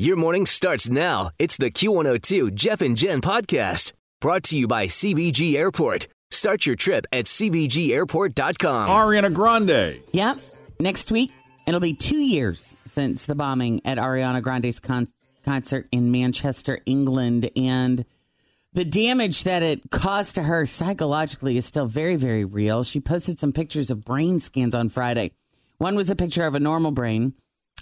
Your morning starts now. It's the Q102 Jeff and Jen podcast brought to you by CVG Airport. Start your trip at CVGAirport.com. Ariana Grande. Yep. Next week, it'll be two years since the bombing at Ariana Grande's con- concert in Manchester, England. And the damage that it caused to her psychologically is still very, very real. She posted some pictures of brain scans on Friday. One was a picture of a normal brain,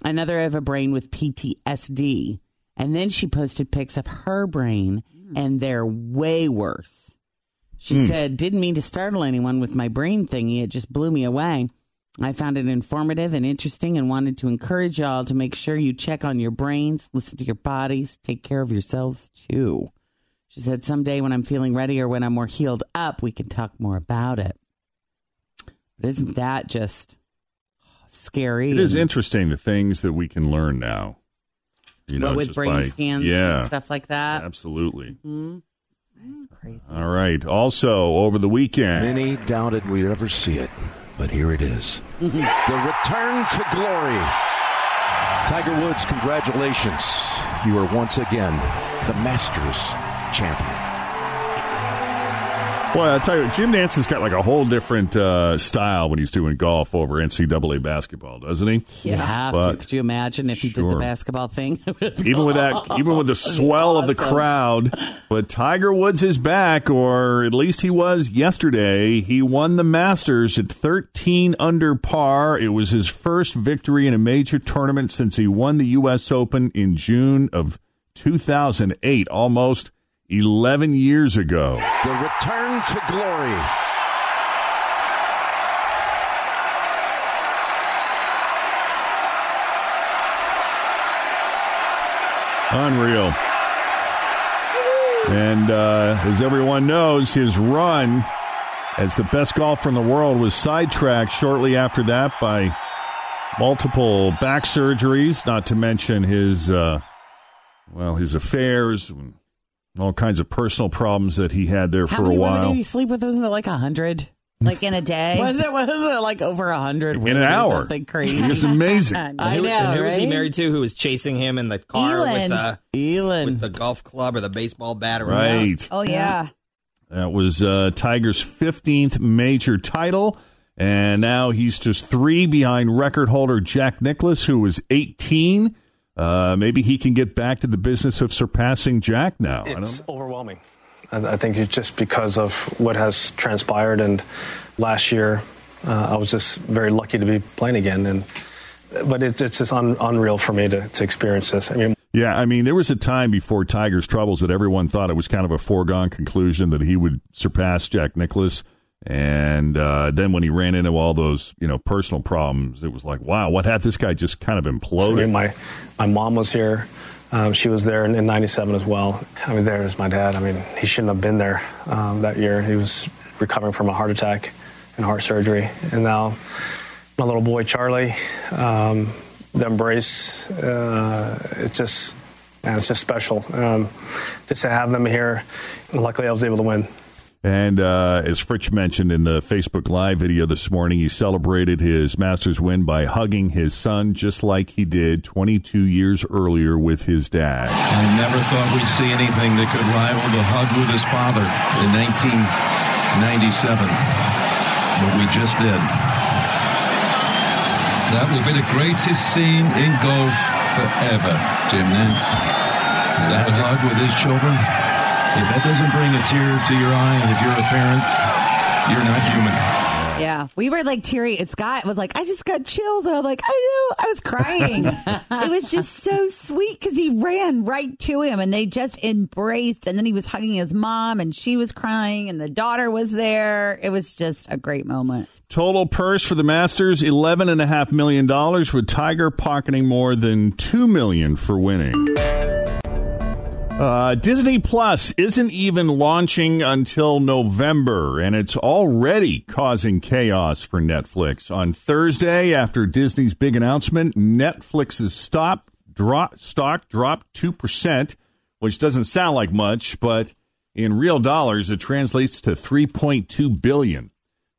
another of a brain with PTSD. And then she posted pics of her brain, and they're way worse. She hmm. said, Didn't mean to startle anyone with my brain thingy. It just blew me away. I found it informative and interesting and wanted to encourage y'all to make sure you check on your brains, listen to your bodies, take care of yourselves too. She said, Someday when I'm feeling ready or when I'm more healed up, we can talk more about it. But isn't that just scary? It is interesting the things that we can learn now. You know, Well, with just brain by- scans yeah, and stuff like that. absolutely. Mm-hmm. That's crazy. All right. Also, over the weekend, Many doubted we'd ever see it, but here it is. Mm-hmm. the return to glory. Tiger Woods, congratulations. You are once again the Masters champion. Boy, I tell you, Jim Nantz's got like a whole different uh, style when he's doing golf over NCAA basketball, doesn't he? You have But- to. Could you imagine if he did the basketball thing? even with that, even with the swell of the crowd. But Tiger Woods is back, or at least he was yesterday. He won the Masters at 13 under par. It was his first victory in a major tournament since he won the U.S. Open in June of 2008, almost 11 years ago. The return to glory. Unreal. And uh, as everyone knows, his run as the best golfer in the world was sidetracked shortly after that by multiple back surgeries, not to mention his, uh, well, his affairs, all kinds of personal problems that he had there How for a many women while. did he sleep with? Wasn't it like a hundred? Like in a day. Was it? Was it like over a hundred? In an hour. Something crazy. It's amazing. I who, know, and who was he right? married to? Who was chasing him in the car Elin. with the Elin. with the golf club or the baseball bat? Or Right. oh yeah. That was uh, Tiger's 15th major title. And now he's just three behind record holder Jack Nicklaus, who was 18. Uh, maybe he can get back to the business of surpassing Jack now. I It's overwhelming. I, I think it's just because of what has transpired. And last year, uh, I was just very lucky to be playing again. And but it's it's just un, unreal for me to, to experience this. I mean, Yeah, I mean, there was a time before Tiger's troubles that everyone thought it was kind of a foregone conclusion that he would surpass Jack Nicklaus. And uh, then when he ran into all those, you know, personal problems, it was like, wow, what had this guy just kind of I mean, imploded? my my mom was here. Um, she was there in, in '97 as well. I mean, there is my dad. I mean, he shouldn't have been there um, that year. He was recovering from a heart attack and heart surgery, and now my little boy Charlie, um, the embrace. Uh, it's just, man, it's just special. Um, just to have them here. Luckily, I was able to win. And uh, as Fritch mentioned in the Facebook Live video this morning, he celebrated his Masters win by hugging his son just like he did 22 years earlier with his dad. I never thought we'd see anything that could rival the hug with his father in 1997. But we just did. That will be the greatest scene in golf forever, Jim Nantz. That hug with his children. If that doesn't bring a tear to your eye, if you're a parent, you're not human. Yeah, we were like teary. Scott was like, I just got chills, and I'm like, I know, I was crying. it was just so sweet because he ran right to him, and they just embraced. And then he was hugging his mom, and she was crying, and the daughter was there. It was just a great moment. Total purse for the Masters eleven and a half million dollars, with Tiger pocketing more than two million for winning. Uh, Disney Plus isn't even launching until November, and it's already causing chaos for Netflix. On Thursday, after Disney's big announcement, Netflix's stop drop stock dropped two percent, which doesn't sound like much, but in real dollars, it translates to three point two billion.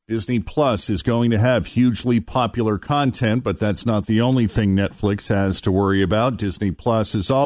Disney Plus is going to have hugely popular content, but that's not the only thing Netflix has to worry about. Disney Plus is all.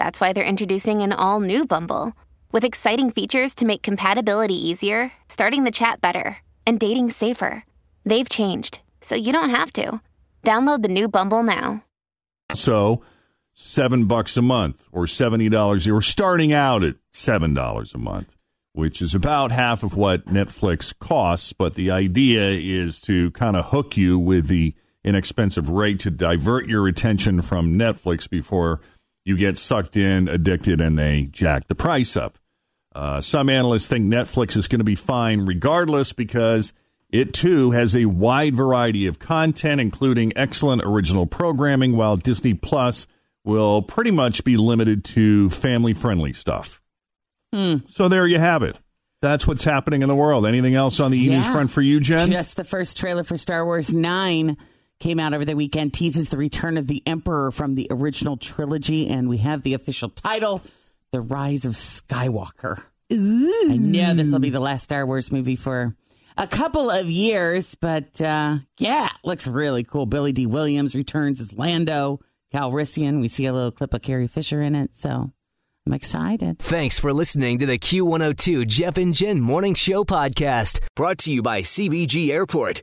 that's why they're introducing an all new Bumble with exciting features to make compatibility easier, starting the chat better, and dating safer. They've changed, so you don't have to. Download the new Bumble now. So, seven bucks a month or seventy dollars. You're starting out at seven dollars a month, which is about half of what Netflix costs. But the idea is to kind of hook you with the inexpensive rate to divert your attention from Netflix before you get sucked in, addicted, and they jack the price up. Uh, some analysts think Netflix is going to be fine regardless because it too has a wide variety of content, including excellent original programming, while Disney Plus will pretty much be limited to family friendly stuff. Hmm. So there you have it. That's what's happening in the world. Anything else on the e news front for you, Jen? Just the first trailer for Star Wars 9 came out over the weekend, teases the return of the Emperor from the original trilogy, and we have the official title The Rise of Skywalker. I know this will be the last Star Wars movie for a couple of years, but uh, yeah, looks really cool. Billy Dee Williams returns as Lando Calrissian. We see a little clip of Carrie Fisher in it, so I'm excited. Thanks for listening to the Q102 Jeff and Jen Morning Show podcast, brought to you by CVG Airport.